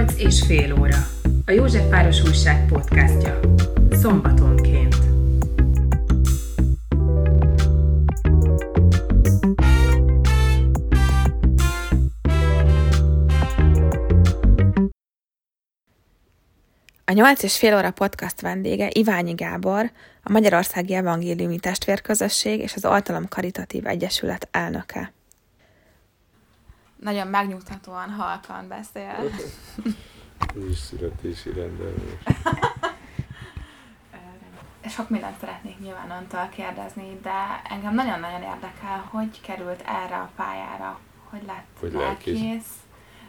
Nyolc és fél óra. A Józsefváros Újság podcastja. Szombatonként. A 8 és fél óra podcast vendége Iványi Gábor, a Magyarországi Evangéliumi Testvérközösség és az Altalom Karitatív Egyesület elnöke. Nagyon megnyugtatóan halkan beszél. Nincs születési rendelés. Sok mindent szeretnék nyilván öntől kérdezni, de engem nagyon-nagyon érdekel, hogy került erre a pályára, hogy lett Hogy lelkész. lelkész.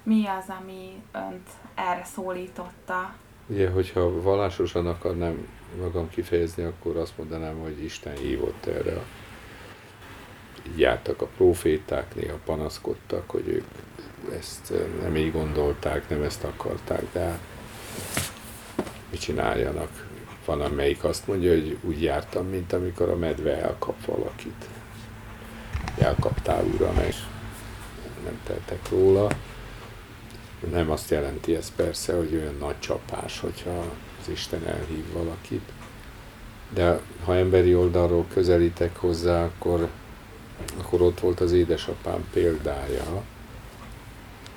Mi az, ami önt erre szólította? Ugye, hogyha vallásosan akarnám magam kifejezni, akkor azt mondanám, hogy Isten hívott erre. Így jártak a proféták, néha panaszkodtak, hogy ők ezt eh, nem így gondolták, nem ezt akarták, de hát mit csináljanak? Van, amelyik azt mondja, hogy úgy jártam, mint amikor a medve elkap valakit. Elkaptál, uram, és nem tettek róla. Nem azt jelenti ez persze, hogy olyan nagy csapás, hogyha az Isten elhív valakit. De ha emberi oldalról közelítek hozzá, akkor, akkor ott volt az édesapám példája.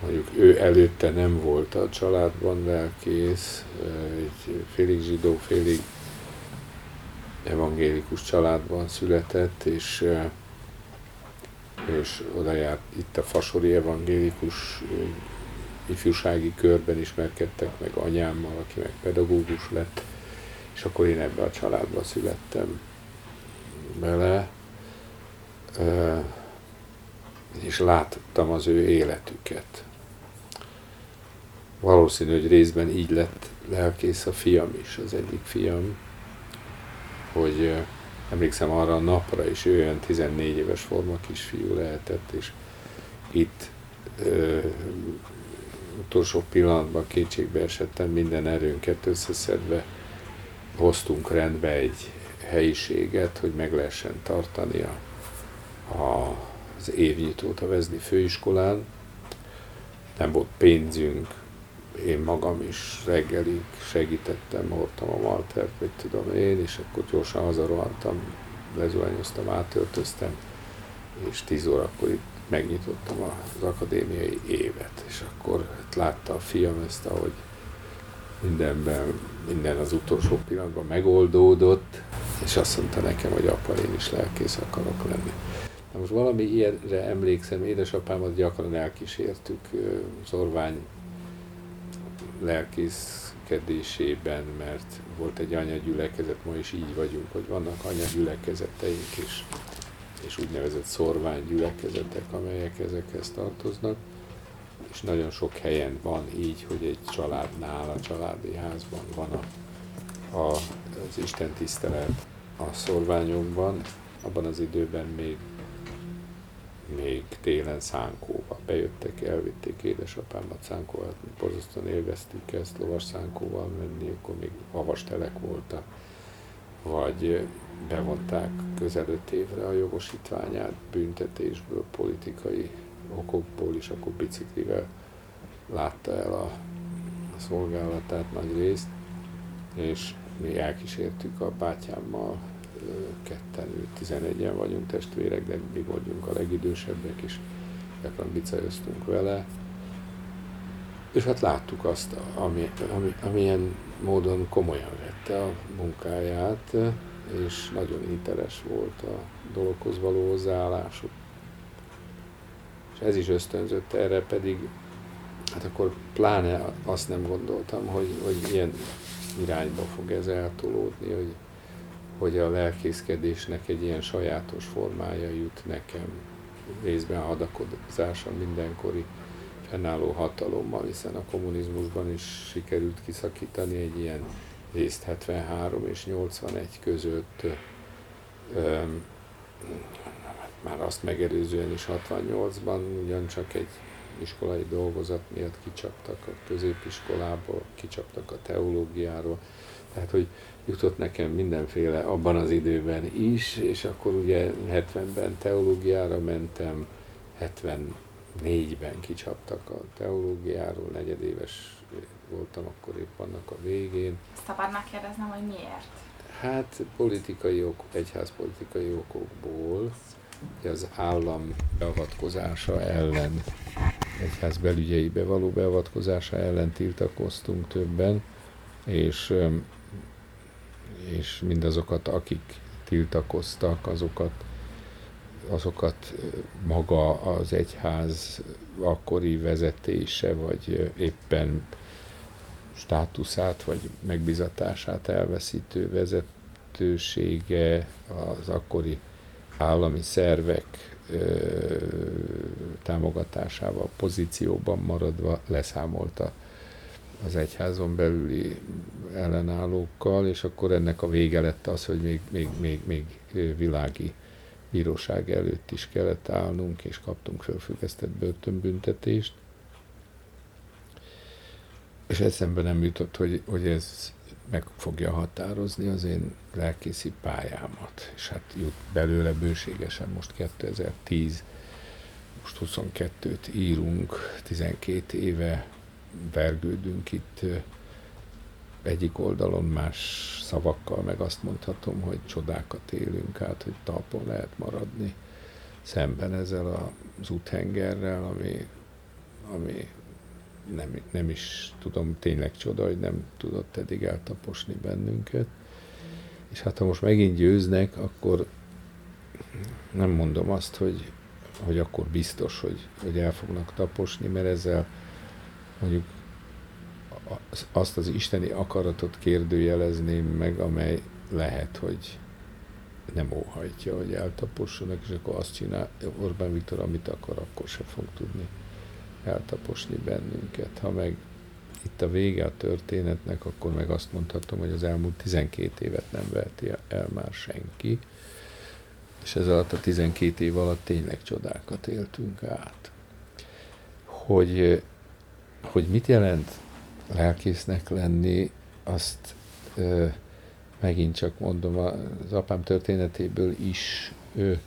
Mondjuk ő előtte nem volt a családban lelkész, egy félig zsidó, félig evangélikus családban született, és, és oda járt itt a Fasori evangélikus ifjúsági körben ismerkedtek meg anyámmal, aki meg pedagógus lett, és akkor én ebbe a családba születtem bele, és láttam az ő életüket. Valószínű, hogy részben így lett lelkész a fiam is, az egyik fiam, hogy emlékszem arra a napra is, ő olyan 14 éves forma kisfiú lehetett, és itt utolsó pillanatban kétségbe esettem, minden erőnket összeszedve hoztunk rendbe egy helyiséget, hogy meg lehessen tartani a, az évnyitót a Vezni főiskolán. Nem volt pénzünk, én magam is reggelig segítettem, hordtam a maltert, vagy tudom én, és akkor gyorsan hazarohantam, lezuhányoztam, átöltöztem, és 10 órakor itt megnyitottam az akadémiai évet, és akkor hát látta a fiam ezt, ahogy mindenben, minden az utolsó pillanatban megoldódott, és azt mondta nekem, hogy apa, én is lelkész akarok lenni. Na most valami ilyenre emlékszem, édesapámat gyakran elkísértük Zorvány lelkészkedésében, mert volt egy anyagyülekezet, ma is így vagyunk, hogy vannak anyagyülekezeteink is, és úgynevezett szorványgyülekezetek, amelyek ezekhez tartoznak, és nagyon sok helyen van így, hogy egy családnál, a családi házban van a, a, az Isten tisztelet a szorványokban, abban az időben még még télen szánkóba. Bejöttek, elvitték édesapámat szánkóval, mi borzasztóan élveztük ezt lovas szánkóval menni, akkor még havas voltak. Vagy bevonták közel öt évre a jogosítványát büntetésből, politikai okokból is, akkor biciklivel látta el a szolgálatát nagy részt, és mi elkísértük a bátyámmal, ketten, 11-en vagyunk testvérek, de mi vagyunk a legidősebbek, és gyakran bicajoztunk vele. És hát láttuk azt, ami, ami, amilyen módon komolyan vette a munkáját, és nagyon hiteles volt a dologhoz való hozzáállásuk. És ez is ösztönzött erre, pedig hát akkor pláne azt nem gondoltam, hogy, hogy ilyen irányba fog ez eltolódni, hogy, hogy a lelkészkedésnek egy ilyen sajátos formája jut nekem, részben hadakozása mindenkori fennálló hatalommal, hiszen a kommunizmusban is sikerült kiszakítani egy ilyen részt 73 és 81 között, öm, már azt megelőzően is 68-ban ugyancsak egy iskolai dolgozat miatt kicsaptak a középiskolából, kicsaptak a teológiáról, tehát hogy jutott nekem mindenféle abban az időben is, és akkor ugye 70-ben teológiára mentem, 74-ben kicsaptak a teológiáról, negyedéves voltam akkor épp annak a végén. Szabad megkérdeznem, hogy miért? Hát politikai ok, egyházpolitikai okokból, az állam beavatkozása ellen, egyház belügyeibe való beavatkozása ellen tiltakoztunk többen, és, és mindazokat, akik tiltakoztak, azokat, azokat maga az egyház akkori vezetése, vagy éppen státuszát, vagy megbizatását elveszítő vezetősége, az akkori állami szervek ö, támogatásával, pozícióban maradva leszámolta az egyházon belüli ellenállókkal, és akkor ennek a vége lett az, hogy még, még, még, még világi bíróság előtt is kellett állnunk, és kaptunk fölfüggesztett börtönbüntetést. És eszembe nem jutott, hogy, hogy ez meg fogja határozni az én lelkészi pályámat. És hát jut belőle bőségesen most 2010, most 22-t írunk, 12 éve vergődünk itt egyik oldalon más szavakkal, meg azt mondhatom, hogy csodákat élünk át, hogy talpon lehet maradni szemben ezzel az úthengerrel, ami, ami nem, nem is tudom, tényleg csoda, hogy nem tudott eddig eltaposni bennünket. És hát ha most megint győznek, akkor nem mondom azt, hogy, hogy akkor biztos, hogy, hogy el fognak taposni, mert ezzel mondjuk azt az isteni akaratot kérdőjelezném meg, amely lehet, hogy nem óhajtja, hogy eltapossanak, és akkor azt csinál Orbán Viktor, amit akar, akkor se fog tudni eltaposni bennünket. Ha meg itt a vége a történetnek, akkor meg azt mondhatom, hogy az elmúlt 12 évet nem veheti el már senki, és ez alatt a 12 év alatt tényleg csodákat éltünk át. Hogy, hogy mit jelent lelkésznek lenni, azt ö, megint csak mondom, az apám történetéből is ő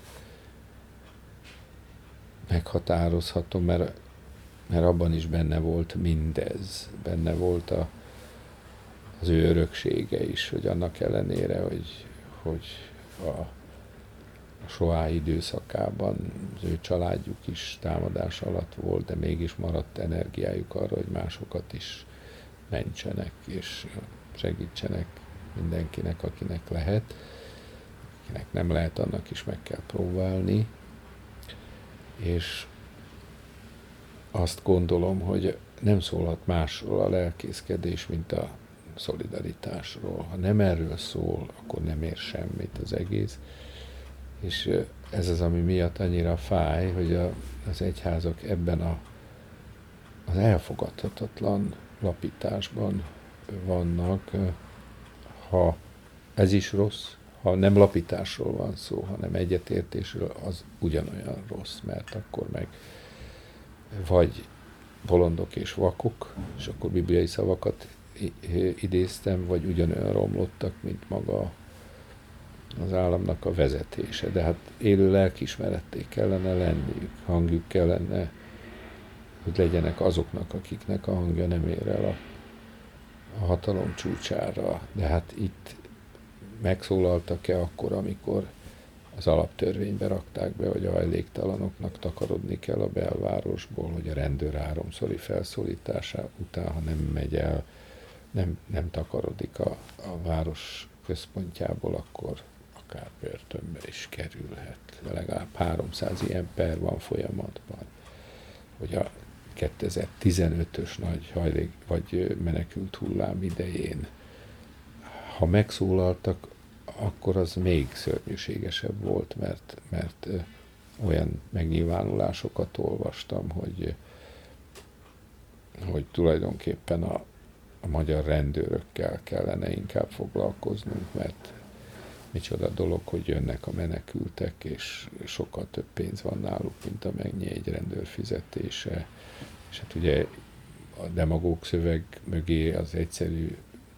meghatározhatom, mert mert abban is benne volt mindez, benne volt a, az ő öröksége is, hogy annak ellenére, hogy, hogy a, a soá időszakában az ő családjuk is támadás alatt volt, de mégis maradt energiájuk arra, hogy másokat is mentsenek és segítsenek mindenkinek, akinek lehet. Akinek nem lehet, annak is meg kell próbálni. És azt gondolom, hogy nem szólhat másról a lelkészkedés, mint a szolidaritásról. Ha nem erről szól, akkor nem ér semmit az egész. És ez az, ami miatt annyira fáj, hogy a, az egyházak ebben a, az elfogadhatatlan lapításban vannak, ha ez is rossz, ha nem lapításról van szó, hanem egyetértésről, az ugyanolyan rossz, mert akkor meg vagy bolondok és vakok, és akkor bibliai szavakat idéztem, vagy ugyanolyan romlottak, mint maga az államnak a vezetése. De hát élő lelkismeretté kellene lenniük, hangjuk kellene, hogy legyenek azoknak, akiknek a hangja nem ér el a, a hatalom csúcsára. De hát itt megszólaltak-e akkor, amikor az alaptörvénybe rakták be, hogy a hajléktalanoknak takarodni kell a belvárosból, hogy a rendőr háromszori felszólítása után, ha nem megy el, nem, nem takarodik a, a város központjából, akkor akár börtönbe is kerülhet. Legalább 300 ilyen per van folyamatban, hogy a 2015-ös nagy hajlék vagy menekült hullám idején, ha megszólaltak, akkor az még szörnyűségesebb volt, mert, mert olyan megnyilvánulásokat olvastam, hogy, hogy tulajdonképpen a, a magyar rendőrökkel kellene inkább foglalkoznunk, mert micsoda dolog, hogy jönnek a menekültek, és sokkal több pénz van náluk, mint amennyi egy rendőr fizetése. És hát ugye a demagóg szöveg mögé az egyszerű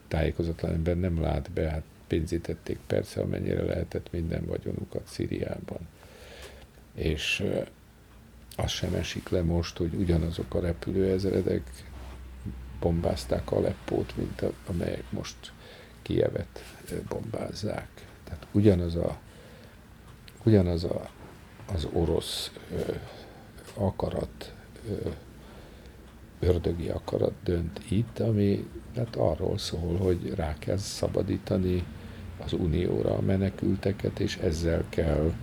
tájékozatlan ember nem lát be, hát pénzítették persze, amennyire lehetett minden vagyonukat Szíriában. És az sem esik le most, hogy ugyanazok a repülőezredek bombázták Aleppót, mint a, amelyek most Kievet bombázzák. Tehát ugyanaz a, ugyanaz a, az orosz ö, akarat, ö, ördögi akarat dönt itt, ami hát arról szól, hogy rá kell szabadítani az unióra a menekülteket, és ezzel kell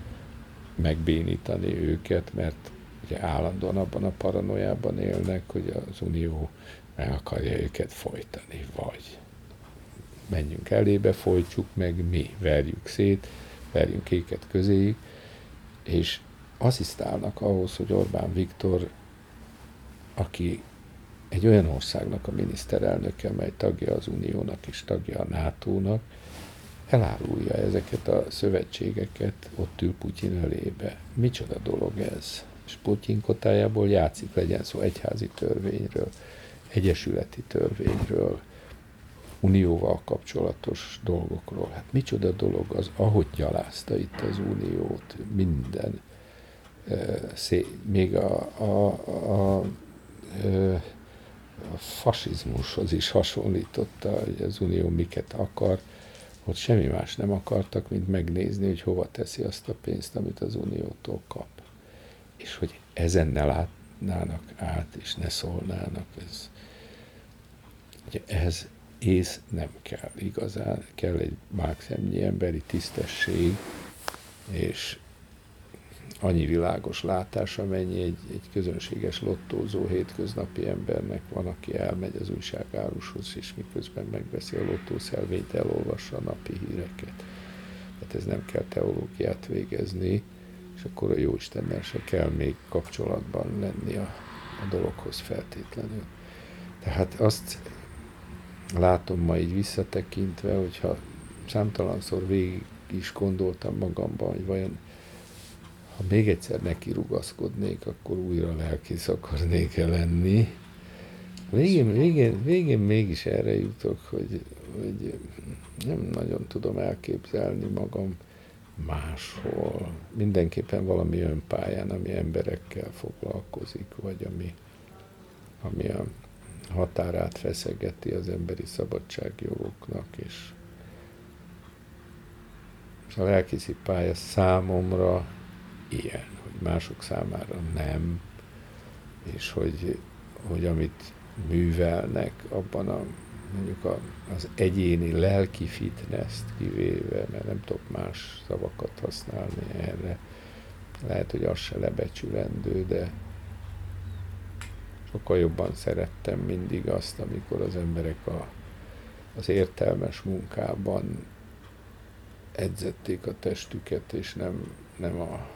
megbénítani őket, mert ugye állandóan abban a paranoiában élnek, hogy az unió meg akarja őket folytani, vagy menjünk elébe, folytjuk meg mi, verjük szét, verjünk éket közéig, és asszisztálnak ahhoz, hogy Orbán Viktor, aki egy olyan országnak a miniszterelnöke, mely tagja az Uniónak és tagja a NATO-nak, elárulja ezeket a szövetségeket, ott ül Putyin elébe. Micsoda dolog ez? És Putyin kotájából játszik, legyen szó egyházi törvényről, egyesületi törvényről, unióval kapcsolatos dolgokról. Hát micsoda dolog az, ahogy gyalázta itt az uniót, minden. Szé, még a, a, a, a, a fasizmushoz is hasonlította, hogy az unió miket akar, ott semmi más nem akartak, mint megnézni, hogy hova teszi azt a pénzt, amit az uniótól kap. És hogy ezen ne látnának át, és ne szólnának, ez, ugye ehhez ész nem kell igazán, kell egy mákszemnyi emberi tisztesség, és annyi világos látás, amennyi egy, egy közönséges lottózó hétköznapi embernek van, aki elmegy az újságárushoz, és miközben megveszi a lottószelvényt, elolvassa a napi híreket. Tehát ez nem kell teológiát végezni, és akkor a Jóistennel se kell még kapcsolatban lenni a, a dologhoz feltétlenül. Tehát azt látom ma így visszatekintve, hogyha számtalanszor végig is gondoltam magamban, hogy vajon ha még egyszer neki rugaszkodnék, akkor újra lelkész akarnék -e lenni. Végén, végén, végén mégis erre jutok, hogy, hogy nem nagyon tudom elképzelni magam máshol. Mindenképpen valami olyan ami emberekkel foglalkozik, vagy ami, ami a határát feszegeti az emberi szabadságjogoknak, és, a lelkészi pálya számomra ilyen, hogy mások számára nem, és hogy, hogy amit művelnek, abban a, mondjuk a, az egyéni lelki fitness kivéve, mert nem tudok más szavakat használni erre, lehet, hogy az se lebecsülendő, de sokkal jobban szerettem mindig azt, amikor az emberek a, az értelmes munkában edzették a testüket, és nem, nem a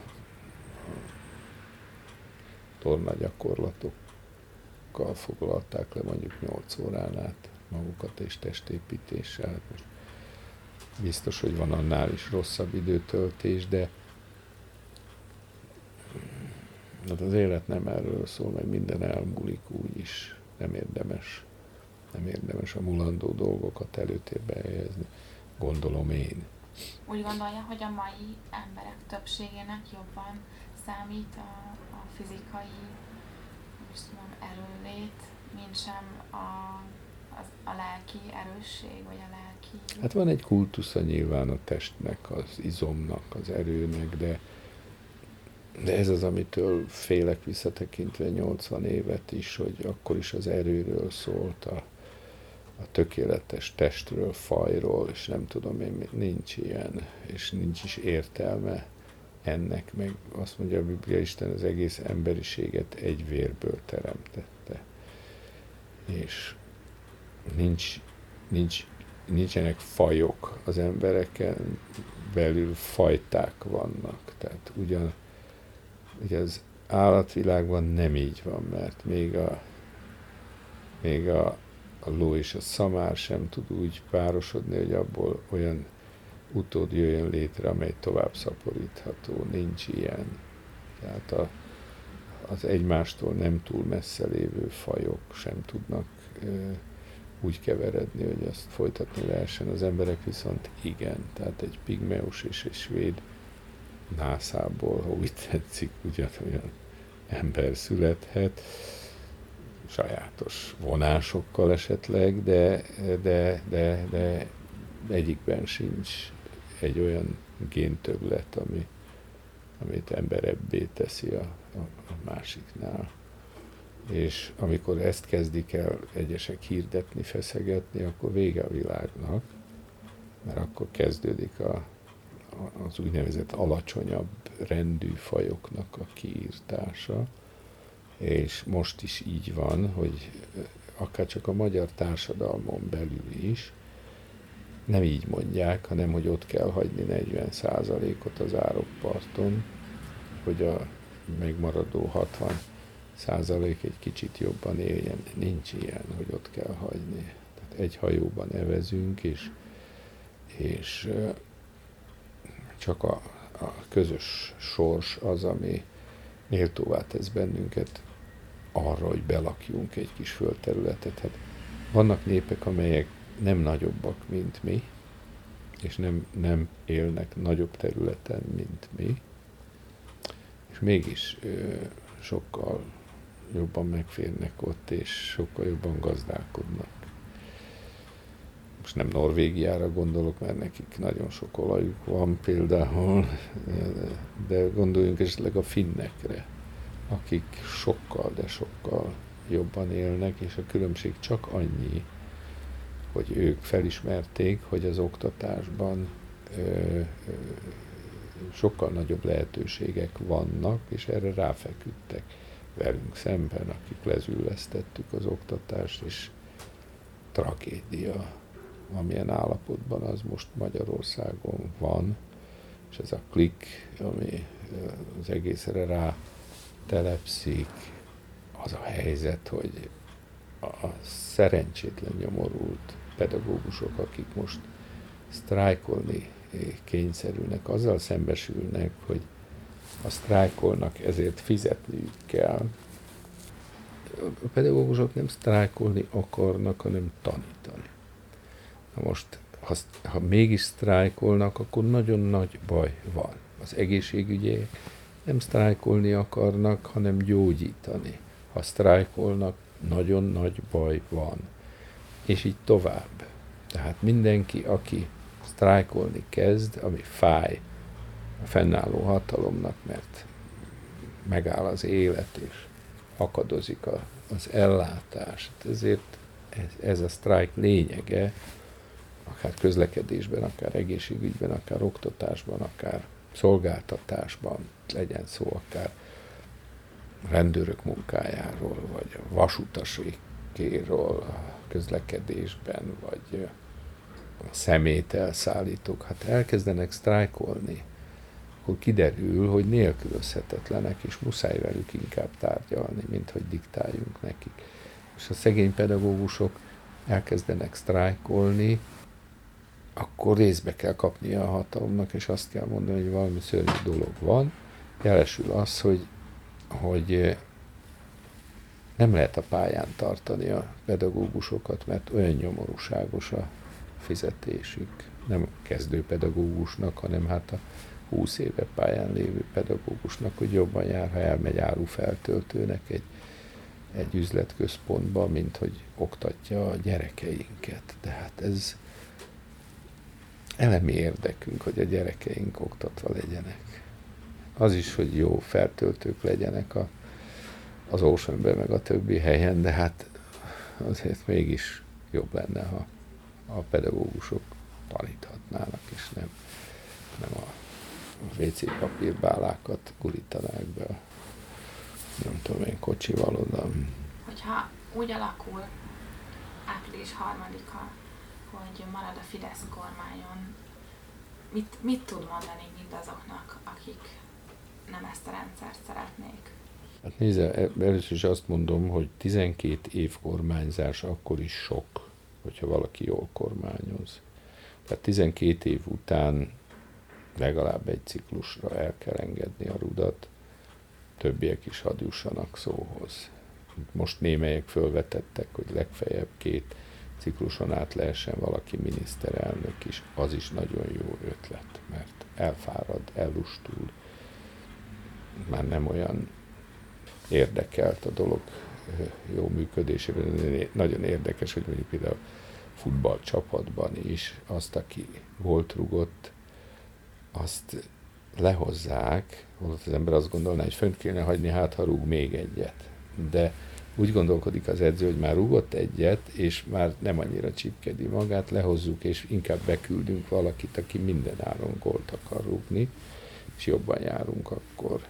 torna gyakorlatokkal foglalták le mondjuk 8 órán át magukat és testépítéssel. Biztos, hogy van annál is rosszabb időtöltés, de hát az élet nem erről szól, meg minden elmúlik úgy is. Nem érdemes, nem érdemes a mulandó dolgokat előtérbe helyezni, gondolom én. Úgy gondolja, hogy a mai emberek többségének jobban számít a, a fizikai most mondom, erőlét, mint sem a, az, a lelki erősség, vagy a lelki... Hát van egy kultusza nyilván a testnek, az izomnak, az erőnek, de, de ez az, amitől félek visszatekintve 80 évet is, hogy akkor is az erőről szólt, a, a tökéletes testről, fajról, és nem tudom én, nincs ilyen, és nincs is értelme ennek, meg azt mondja a Biblia, Isten az egész emberiséget egy vérből teremtette. És nincs, nincs, nincsenek fajok az embereken, belül fajták vannak. Tehát ugyan, ugye az állatvilágban nem így van, mert még a, még a, a ló és a szamár sem tud úgy párosodni, hogy abból olyan utód jöjjön létre, amely tovább szaporítható. Nincs ilyen. Tehát a, az egymástól nem túl messze lévő fajok sem tudnak e, úgy keveredni, hogy azt folytatni lehessen. Az emberek viszont igen. Tehát egy pigmeus és egy svéd nászából, ha úgy tetszik, ugyanolyan ember születhet. sajátos vonásokkal esetleg, de, de, de, de egyikben sincs egy olyan géntöblet, ami, amit emberebbé teszi a, a, a másiknál. És amikor ezt kezdik el egyesek hirdetni, feszegetni, akkor vége a világnak, mert akkor kezdődik a, az úgynevezett alacsonyabb rendű fajoknak a kiírtása, és most is így van, hogy akár csak a magyar társadalmon belül is, nem így mondják, hanem hogy ott kell hagyni 40 ot az árokparton, hogy a megmaradó 60 százalék egy kicsit jobban éljen. Nincs ilyen, hogy ott kell hagyni. Tehát egy hajóban evezünk, és, és csak a, a közös sors az, ami méltóvá tesz bennünket arra, hogy belakjunk egy kis földterületet. Hát vannak népek, amelyek nem nagyobbak, mint mi, és nem, nem élnek nagyobb területen, mint mi, és mégis ö, sokkal jobban megférnek ott, és sokkal jobban gazdálkodnak. Most nem Norvégiára gondolok, mert nekik nagyon sok olajuk van például, de gondoljunk esetleg a finnekre, akik sokkal, de sokkal jobban élnek, és a különbség csak annyi, hogy ők felismerték, hogy az oktatásban ö, ö, sokkal nagyobb lehetőségek vannak, és erre ráfeküdtek velünk szemben, akik lezülvesztettük az oktatást, és tragédia, amilyen állapotban az most Magyarországon van, és ez a klik, ami az egészre rá telepszik, az a helyzet, hogy a szerencsétlen nyomorult pedagógusok, akik most sztrájkolni kényszerülnek, azzal szembesülnek, hogy a sztrájkolnak, ezért fizetniük kell. A pedagógusok nem sztrájkolni akarnak, hanem tanítani. Na most, ha, ha mégis sztrájkolnak, akkor nagyon nagy baj van. Az egészségügyi nem sztrájkolni akarnak, hanem gyógyítani. Ha sztrájkolnak, nagyon nagy baj van. És így tovább. Tehát mindenki, aki sztrájkolni kezd, ami fáj a fennálló hatalomnak, mert megáll az élet, és akadozik a, az ellátás. Ezért ez, ez a sztrájk lényege, akár közlekedésben, akár egészségügyben, akár oktatásban, akár szolgáltatásban, legyen szó akár rendőrök munkájáról, vagy vasutasékéről közlekedésben, vagy a szemét elszállítók, hát elkezdenek sztrájkolni, akkor kiderül, hogy nélkülözhetetlenek, és muszáj velük inkább tárgyalni, mint hogy diktáljunk nekik. És a szegény pedagógusok elkezdenek sztrájkolni, akkor részbe kell kapnia a hatalomnak, és azt kell mondani, hogy valami szörnyű dolog van. Jelesül az, hogy, hogy nem lehet a pályán tartani a pedagógusokat, mert olyan nyomorúságos a fizetésük. Nem kezdő pedagógusnak, hanem hát a 20 éve pályán lévő pedagógusnak, hogy jobban jár, ha elmegy árufeltöltőnek egy, egy üzletközpontba, mint hogy oktatja a gyerekeinket. Tehát ez elemi érdekünk, hogy a gyerekeink oktatva legyenek. Az is, hogy jó feltöltők legyenek a, az Oceanben, meg a többi helyen, de hát azért mégis jobb lenne, ha a pedagógusok taníthatnának, és nem, nem a WC papírbálákat gurítanák be a, nem tudom én, kocsival oda. Hogyha úgy alakul április harmadika, hogy marad a Fidesz kormányon, mit, mit tud mondani mindazoknak, akik nem ezt a rendszert szeretnék? Hát nézze, először is azt mondom, hogy 12 év kormányzás akkor is sok, hogyha valaki jól kormányoz. Tehát 12 év után legalább egy ciklusra el kell engedni a rudat, többiek is hadd szóhoz. Most némelyek fölvetettek, hogy legfeljebb két cikluson át lehessen valaki miniszterelnök is, az is nagyon jó ötlet, mert elfárad, ellustul, már nem olyan érdekelt a dolog jó működésében. Nagyon érdekes, hogy mondjuk például futballcsapatban is azt, aki volt rugott, azt lehozzák, holott az ember azt gondolná, hogy fönt kéne hagyni, hát ha rúg még egyet. De úgy gondolkodik az edző, hogy már rúgott egyet, és már nem annyira csipkedi magát, lehozzuk, és inkább beküldünk valakit, aki minden áron gólt akar rúgni, és jobban járunk akkor.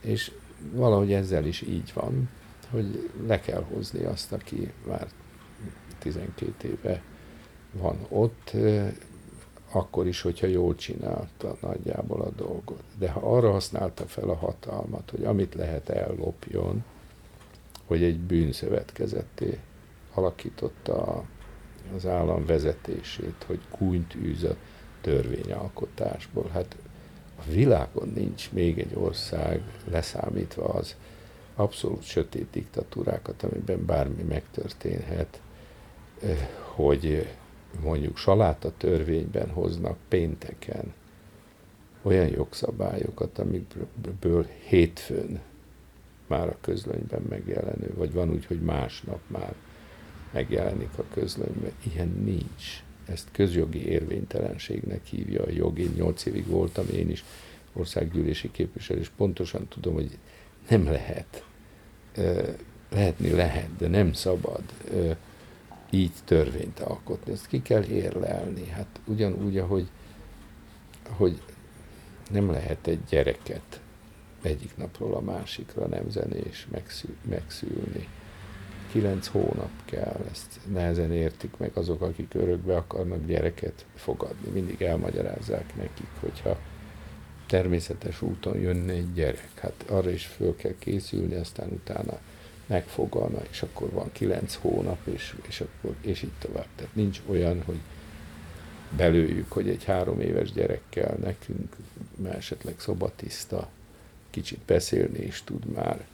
És valahogy ezzel is így van, hogy le kell hozni azt, aki már 12 éve van ott, akkor is, hogyha jól csinálta nagyjából a dolgot. De ha arra használta fel a hatalmat, hogy amit lehet ellopjon, hogy egy bűnszövetkezetté alakította az állam vezetését, hogy kúnyt űz a törvényalkotásból. Hát a világon nincs még egy ország, leszámítva az abszolút sötét diktatúrákat, amiben bármi megtörténhet, hogy mondjuk saláta törvényben hoznak pénteken olyan jogszabályokat, amikből hétfőn már a közlönyben megjelenő, vagy van úgy, hogy másnap már megjelenik a közlönyben. Ilyen nincs. Ezt közjogi érvénytelenségnek hívja a jog. Én nyolc évig voltam én is országgyűlési képviselő, és pontosan tudom, hogy nem lehet. Lehetni lehet, de nem szabad így törvényt alkotni. Ezt ki kell érlelni. Hát ugyanúgy, ahogy hogy nem lehet egy gyereket egyik napról a másikra nem zenés megszül, megszülni. Kilenc hónap kell, ezt nehezen értik meg azok, akik örökbe akarnak gyereket fogadni. Mindig elmagyarázzák nekik, hogyha természetes úton jönne egy gyerek, hát arra is föl kell készülni, aztán utána megfogalma, és akkor van kilenc hónap, és, és, akkor, és így tovább. Tehát nincs olyan, hogy belőjük, hogy egy három éves gyerekkel nekünk, mert esetleg szobatiszta, kicsit beszélni is tud már,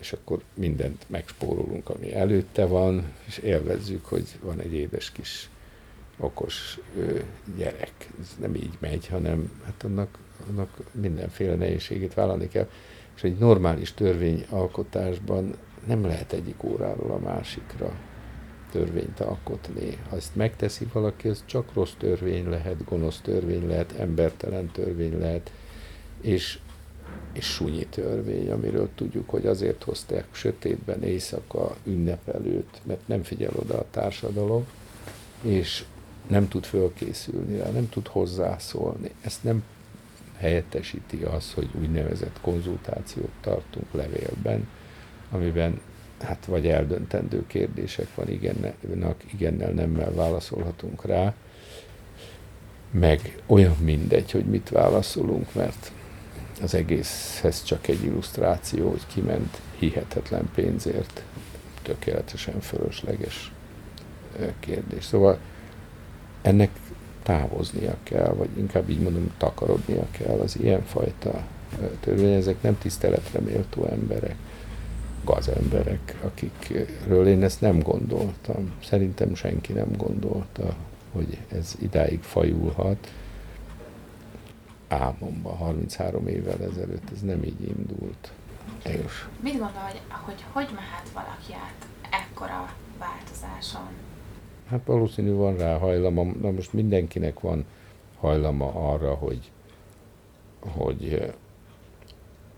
és akkor mindent megspórolunk, ami előtte van, és élvezzük, hogy van egy édes kis okos ö, gyerek. Ez nem így megy, hanem hát annak, annak mindenféle nehézségét vállalni kell. És egy normális törvényalkotásban nem lehet egyik óráról a másikra törvényt alkotni. Ha ezt megteszi valaki, az csak rossz törvény lehet, gonosz törvény lehet, embertelen törvény lehet, és és sunyi törvény, amiről tudjuk, hogy azért hozták sötétben éjszaka ünnep előtt, mert nem figyel oda a társadalom, és nem tud fölkészülni rá, nem tud hozzászólni. Ezt nem helyettesíti az, hogy úgynevezett konzultációt tartunk levélben, amiben hát vagy eldöntendő kérdések van, igennel, igennel, nemmel válaszolhatunk rá, meg olyan mindegy, hogy mit válaszolunk, mert az egészhez csak egy illusztráció, hogy kiment hihetetlen pénzért, tökéletesen fölösleges kérdés. Szóval ennek távoznia kell, vagy inkább így mondom, takarodnia kell az ilyenfajta törvény. Ezek nem tiszteletre méltó emberek, gazemberek, akikről én ezt nem gondoltam. Szerintem senki nem gondolta, hogy ez idáig fajulhat álmomban 33 évvel ezelőtt, ez nem így indult. Eljós. Mit gondol, hogy, hogy hogy mehet valaki át ekkora változáson? Hát valószínű van rá hajlama, na most mindenkinek van hajlama arra, hogy, hogy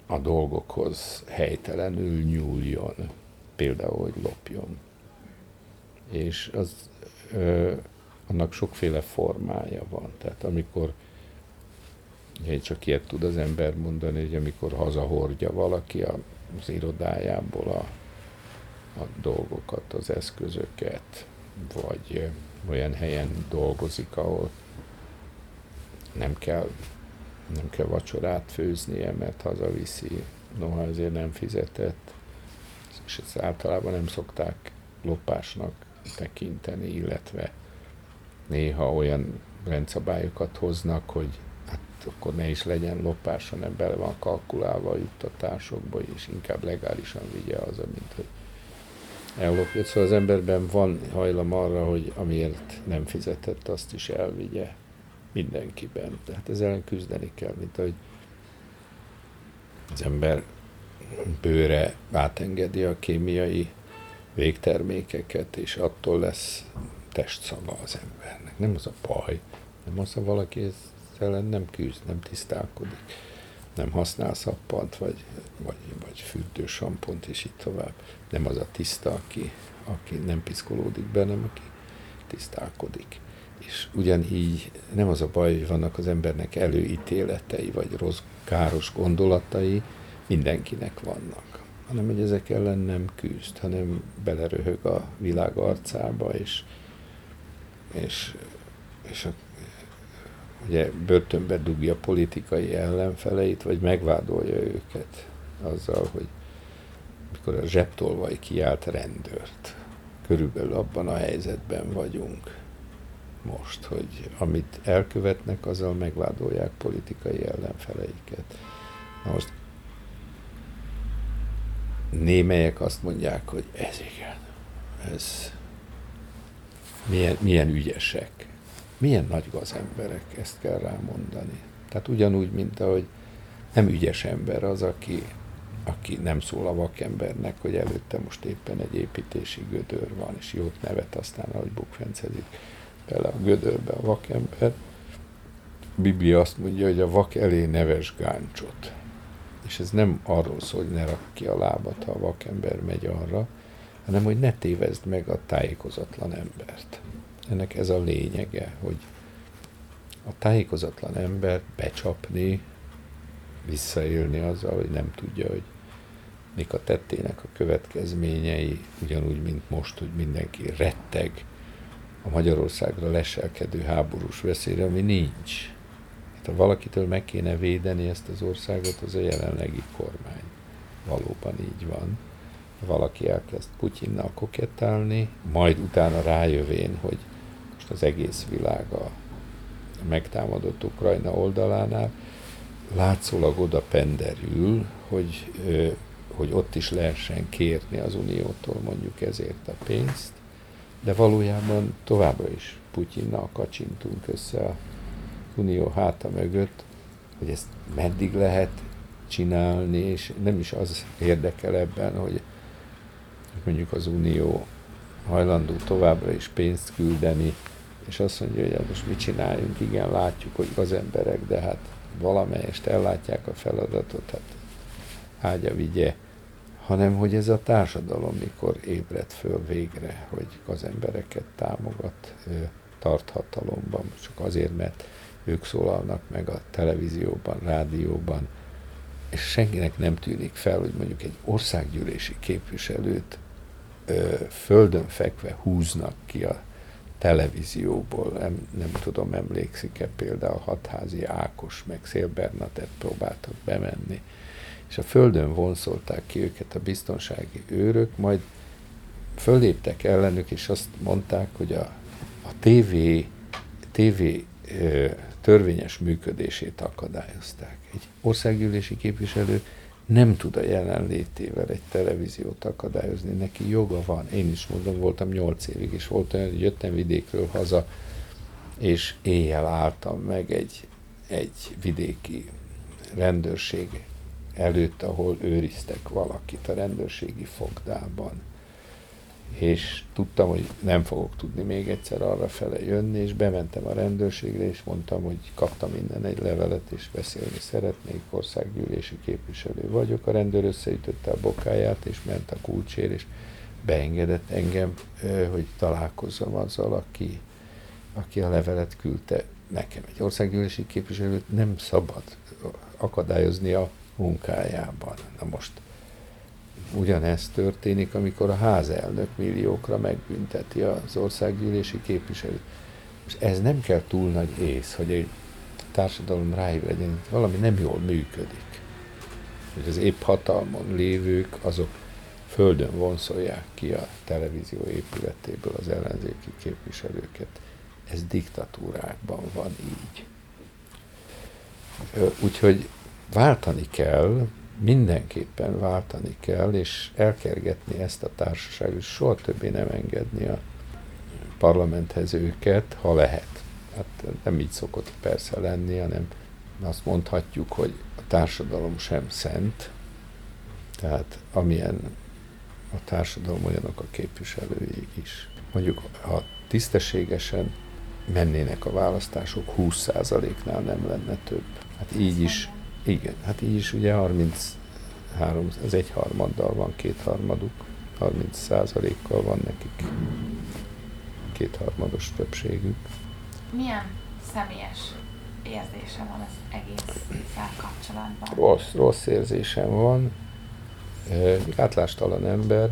a dolgokhoz helytelenül nyúljon, például, hogy lopjon. És az, ö, annak sokféle formája van. Tehát amikor egy csak ilyet tud az ember mondani, hogy amikor hazahordja valaki az irodájából a, a dolgokat, az eszközöket, vagy olyan helyen dolgozik, ahol nem kell, nem kell vacsorát főznie, mert hazaviszi, noha ezért nem fizetett, és ezt általában nem szokták lopásnak tekinteni, illetve néha olyan rendszabályokat hoznak, hogy akkor ne is legyen lopás, hanem bele van kalkulálva a juttatásokba, és inkább legálisan vigye az, mint hogy ellopja. Szóval az emberben van hajlam arra, hogy amiért nem fizetett, azt is elvigye mindenkiben. Tehát ezzel ellen küzdeni kell, mint hogy az ember bőre átengedi a kémiai végtermékeket, és attól lesz testszaga az embernek. Nem az a baj, nem az, ha valaki ezzel nem küzd, nem tisztálkodik, nem használ szappant, vagy, vagy, vagy fürdősampont, és így tovább. Nem az a tiszta, aki, aki nem piszkolódik be, nem aki tisztálkodik. És ugyanígy nem az a baj, hogy vannak az embernek előítéletei, vagy rossz, káros gondolatai, mindenkinek vannak, hanem hogy ezek ellen nem küzd, hanem beleröhög a világ arcába, és, és, és a, ugye börtönbe dugja politikai ellenfeleit, vagy megvádolja őket azzal, hogy mikor a zsebtolvaj kiállt rendőrt. Körülbelül abban a helyzetben vagyunk most, hogy amit elkövetnek, azzal megvádolják politikai ellenfeleiket. Na most némelyek azt mondják, hogy ez igen, ez milyen, milyen ügyesek, milyen nagy gazemberek, ezt kell rámondani. Tehát ugyanúgy, mint ahogy nem ügyes ember az, aki, aki nem szól a vakembernek, hogy előtte most éppen egy építési gödör van, és jót nevet aztán, ahogy bukfencezik bele a gödörbe a vakember. Biblia azt mondja, hogy a vak elé neves gáncsot. És ez nem arról szól, hogy ne rak ki a lábat, ha a vakember megy arra, hanem hogy ne tévezd meg a tájékozatlan embert. Ennek ez a lényege, hogy a tájékozatlan embert becsapni, visszaélni azzal, hogy nem tudja, hogy mik a tettének a következményei, ugyanúgy, mint most, hogy mindenki retteg a Magyarországra leselkedő háborús veszélyre, ami nincs. Hát, ha valakitől meg kéne védeni ezt az országot, az a jelenlegi kormány. Valóban így van. Valaki elkezd Putyinnal kokettálni, majd utána rájövén, hogy az egész világ a megtámadott Ukrajna oldalánál, látszólag oda penderül, hogy, hogy ott is lehessen kérni az Uniótól mondjuk ezért a pénzt, de valójában továbbra is Putyinnal kacsintunk össze a Unió háta mögött, hogy ezt meddig lehet csinálni, és nem is az érdekel ebben, hogy mondjuk az Unió hajlandó továbbra is pénzt küldeni, és azt mondja, hogy hát most mit csináljunk, igen, látjuk, hogy az emberek, de hát valamelyest ellátják a feladatot, hát ágya vigye. Hanem hogy ez a társadalom mikor ébred föl végre, hogy az embereket támogat, tart hatalomban, csak azért, mert ők szólalnak meg a televízióban, rádióban, és senkinek nem tűnik fel, hogy mondjuk egy országgyűlési képviselőt ö, földön fekve húznak ki a televízióból. Nem, nem tudom, emlékszik-e például Hatházi Ákos, meg Szél Bernatett próbáltak bemenni és a földön vonszolták ki őket a biztonsági őrök, majd föléptek ellenük, és azt mondták, hogy a, a TV, TV törvényes működését akadályozták. Egy országgyűlési képviselő nem tud a jelenlétével egy televíziót akadályozni, neki joga van. Én is mondom, voltam nyolc évig, és volt olyan, hogy jöttem vidékről haza, és éjjel álltam meg egy, egy vidéki rendőrség előtt, ahol őriztek valakit a rendőrségi fogdában. És tudtam, hogy nem fogok tudni még egyszer arra fele jönni, és bementem a rendőrségre, és mondtam, hogy kaptam minden egy levelet, és beszélni szeretnék, országgyűlési képviselő vagyok. A rendőr összeütötte a bokáját, és ment a kulcsér, és beengedett engem, hogy találkozzam azzal, aki, aki a levelet küldte nekem. Egy országgyűlési képviselőt nem szabad akadályozni a munkájában. Na most ugyanezt történik, amikor a házelnök milliókra megbünteti az országgyűlési képviselőt. És ez nem kell túl nagy ész, hogy egy társadalom ráébredjen, hogy valami nem jól működik. Hogy az épp hatalmon lévők, azok földön vonszolják ki a televízió épületéből az ellenzéki képviselőket. Ez diktatúrákban van így. Úgyhogy váltani kell, mindenképpen váltani kell, és elkergetni ezt a társaságot, soha többé nem engedni a parlamenthez őket, ha lehet. Hát nem így szokott persze lenni, hanem azt mondhatjuk, hogy a társadalom sem szent, Tehát amilyen a társadalom olyanok a képviselői is. Mondjuk, ha tisztességesen mennének a választások, 20%-nál nem lenne több. Hát így is, igen, hát így is ugye 33, az egyharmaddal van kétharmaduk, 30 százalékkal van nekik kétharmados többségük. Milyen személyes érzése van az egész kapcsolatban? Rossz, rossz érzésem van. Gátlástalan ember,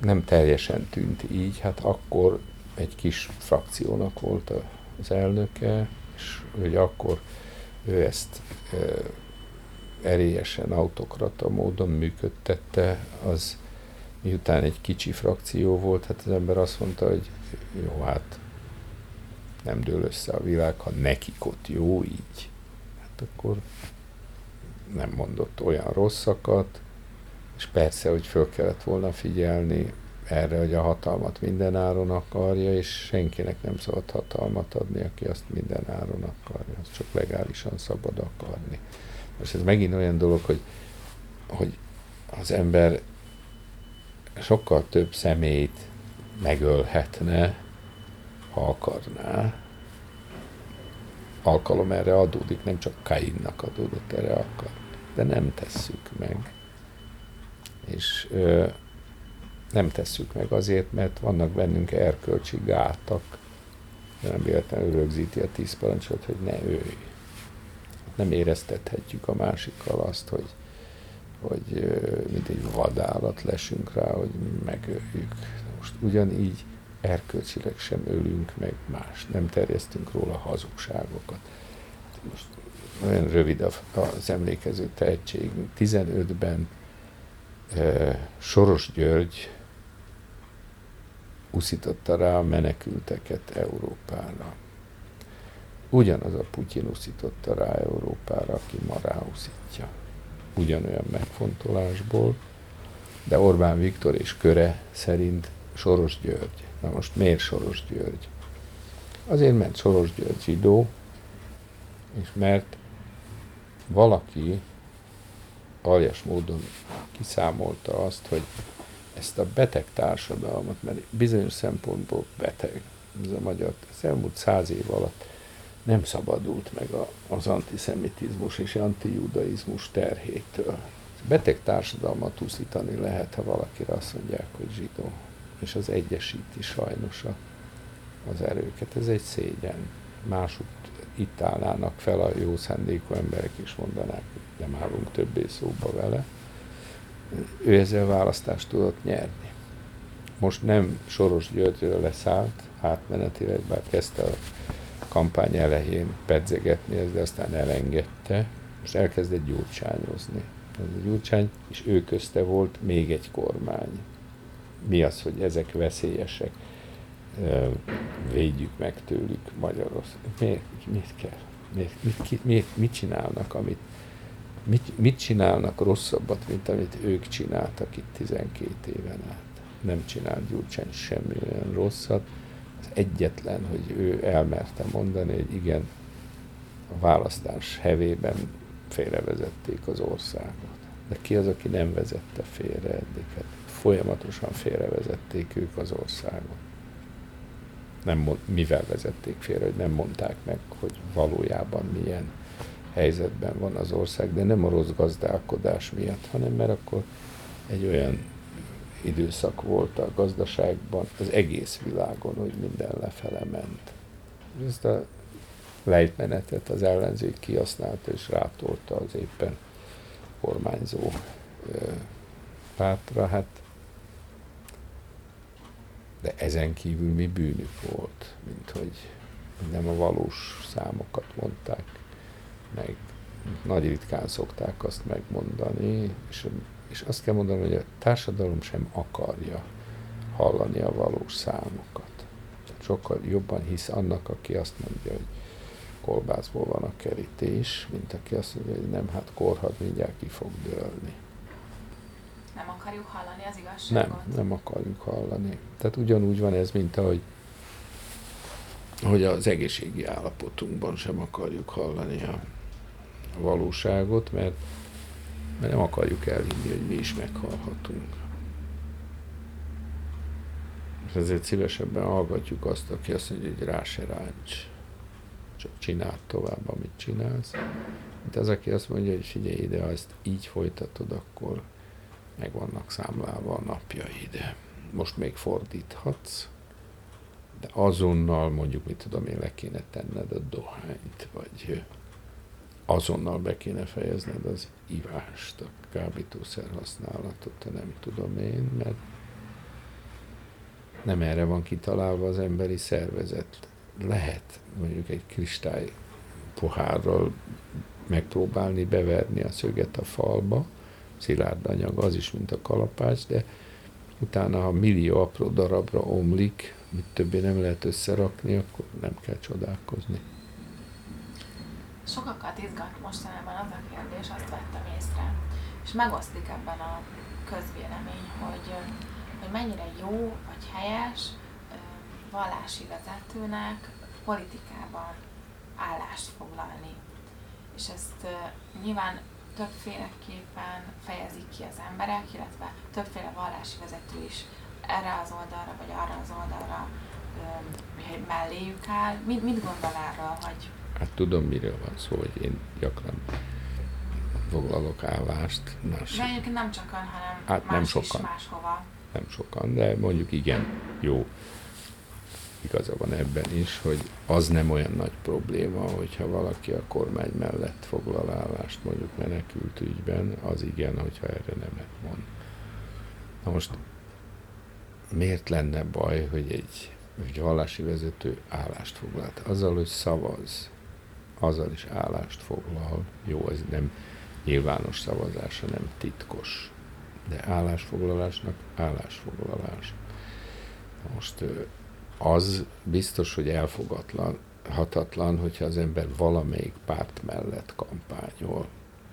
nem teljesen tűnt így, hát akkor egy kis frakciónak volt az elnöke, és hogy akkor ő ezt erélyesen autokrata módon működtette, az miután egy kicsi frakció volt, hát az ember azt mondta, hogy jó, hát nem dől össze a világ, ha nekik ott jó így. Hát akkor nem mondott olyan rosszakat, és persze, hogy föl kellett volna figyelni erre, hogy a hatalmat minden áron akarja, és senkinek nem szabad hatalmat adni, aki azt minden áron akarja, az csak legálisan szabad akarni. Most ez megint olyan dolog, hogy, hogy az ember sokkal több szemét megölhetne, ha akarná. Alkalom erre adódik, nem csak Kainnak adódott erre akar. De nem tesszük meg. És ö, nem tesszük meg azért, mert vannak bennünk erkölcsi gátak, nem véletlenül rögzíti a tíz parancsot, hogy ne őj. Nem éreztethetjük a másikkal azt, hogy hogy mint egy vadállat lesünk rá, hogy megöljük. Most ugyanígy erkölcsileg sem ölünk meg más, nem terjesztünk róla hazugságokat. Most olyan rövid az emlékező tehetségünk. 15-ben Soros György uszította rá a menekülteket Európára. Ugyanaz a Putyin uszította rá Európára, aki ma ráuszítja ugyanolyan megfontolásból, de Orbán Viktor és köre szerint Soros György. Na most miért Soros György? Azért, mert Soros György zsidó, és mert valaki aljas módon kiszámolta azt, hogy ezt a beteg társadalmat, mert bizonyos szempontból beteg, ez a magyar, az elmúlt száz év alatt nem szabadult meg a, az antiszemitizmus és antijudaizmus terhétől. Beteg társadalmat úszítani lehet, ha valakire azt mondják, hogy zsidó. És az egyesíti sajnos a, az erőket. Ez egy szégyen. Másút itt állnának fel a jó szándékú emberek, és mondanák, hogy nem állunk többé szóba vele. Ő ezzel választást tudott nyerni. Most nem Soros Györgyről leszállt, átmenetileg, bár kezdte a kampány elején pedzegetni ezt, de aztán elengedte. Most elkezdett gyurcsányozni. Ez a gyurcsány, és ő közte volt még egy kormány. Mi az, hogy ezek veszélyesek? Védjük meg tőlük Magyarország. Miért, mit kell? Miért, mit, mit, mit csinálnak, amit mit, mit csinálnak rosszabbat, mint amit ők csináltak itt 12 éven át? Nem csinált Gyurcsány semmi olyan rosszat, egyetlen, hogy ő elmerte mondani, hogy igen, a választás hevében félrevezették az országot. De ki az, aki nem vezette félre eddig? Hát folyamatosan félrevezették ők az országot. Nem mond, mivel vezették félre, hogy nem mondták meg, hogy valójában milyen helyzetben van az ország, de nem a rossz gazdálkodás miatt, hanem mert akkor egy olyan időszak volt a gazdaságban, az egész világon, hogy minden lefele ment. Ezt a lejtmenetet az ellenzék kihasználta és rátolta az éppen kormányzó pártra, hát de ezen kívül mi bűnük volt, mint hogy nem a valós számokat mondták meg. Nagy ritkán szokták azt megmondani, és és azt kell mondani, hogy a társadalom sem akarja hallani a valós számokat. Tehát sokkal jobban hisz annak, aki azt mondja, hogy kolbászból van a kerítés, mint aki azt mondja, hogy nem, hát korhad mindjárt ki fog dőlni. Nem akarjuk hallani az igazságot? Nem, nem akarjuk hallani. Tehát ugyanúgy van ez, mint ahogy hogy az egészségi állapotunkban sem akarjuk hallani a, a valóságot, mert mert nem akarjuk elhinni, hogy mi is meghalhatunk. És ezért szívesebben hallgatjuk azt, aki azt mondja, hogy rá se ráncs. Csak csináld tovább, amit csinálsz. Mint az, aki azt mondja, hogy figyelj ide, ha ezt így folytatod, akkor meg vannak számlálva a napjaid. Most még fordíthatsz, de azonnal mondjuk, mit tudom én, le kéne tenned a dohányt, vagy azonnal be kéne fejezned az ivást, a kábítószer használatot, nem tudom én, mert nem erre van kitalálva az emberi szervezet. Lehet mondjuk egy kristály pohárral megpróbálni beverni a szöget a falba, szilárd anyag az is, mint a kalapács, de utána, ha millió apró darabra omlik, mit többé nem lehet összerakni, akkor nem kell csodálkozni. Sokakat izgat mostanában az a kérdés, azt vettem észre, és megosztik ebben a közvélemény, hogy, hogy mennyire jó vagy helyes vallási vezetőnek politikában állást foglalni. És ezt nyilván többféleképpen fejezik ki az emberek, illetve többféle vallási vezető is erre az oldalra, vagy arra az oldalra melléjük áll. Mit, mit gondol erről, hogy... Hát tudom, miről van szó, hogy én gyakran foglalok állást. Más. De egyébként nem csak ön, hanem hát más nem sokan. is máshova. Nem sokan, de mondjuk igen, jó igaza van ebben is, hogy az nem olyan nagy probléma, hogyha valaki a kormány mellett foglal állást mondjuk menekült ügyben, az igen, hogyha erre nemet mond. Na most miért lenne baj, hogy egy, egy vallási vezető állást foglalt? Azzal, hogy szavaz, azzal is állást foglal, jó, ez nem nyilvános szavazása, nem titkos, de állásfoglalásnak állásfoglalás. Most az biztos, hogy elfogatlan, hatatlan, hogyha az ember valamelyik párt mellett kampányol,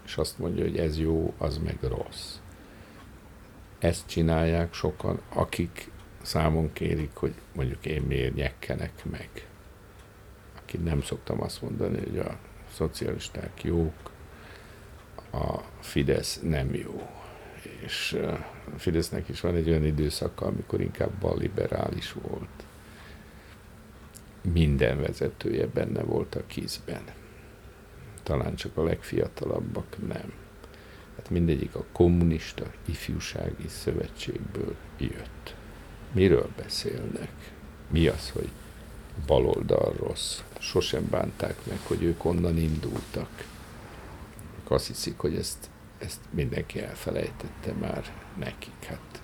és azt mondja, hogy ez jó, az meg rossz. Ezt csinálják sokan, akik számon kérik, hogy mondjuk én miért nyekkenek meg. Aki nem szoktam azt mondani, hogy a szocialisták jók, a Fidesz nem jó. És a Fidesznek is van egy olyan időszaka, amikor inkább balliberális volt minden vezetője benne volt a kizben. Talán csak a legfiatalabbak nem. Hát mindegyik a kommunista ifjúsági szövetségből jött. Miről beszélnek? Mi az, hogy baloldal rossz? Sosem bánták meg, hogy ők onnan indultak. Azt hiszik, hogy ezt, ezt mindenki elfelejtette már nekik. Hát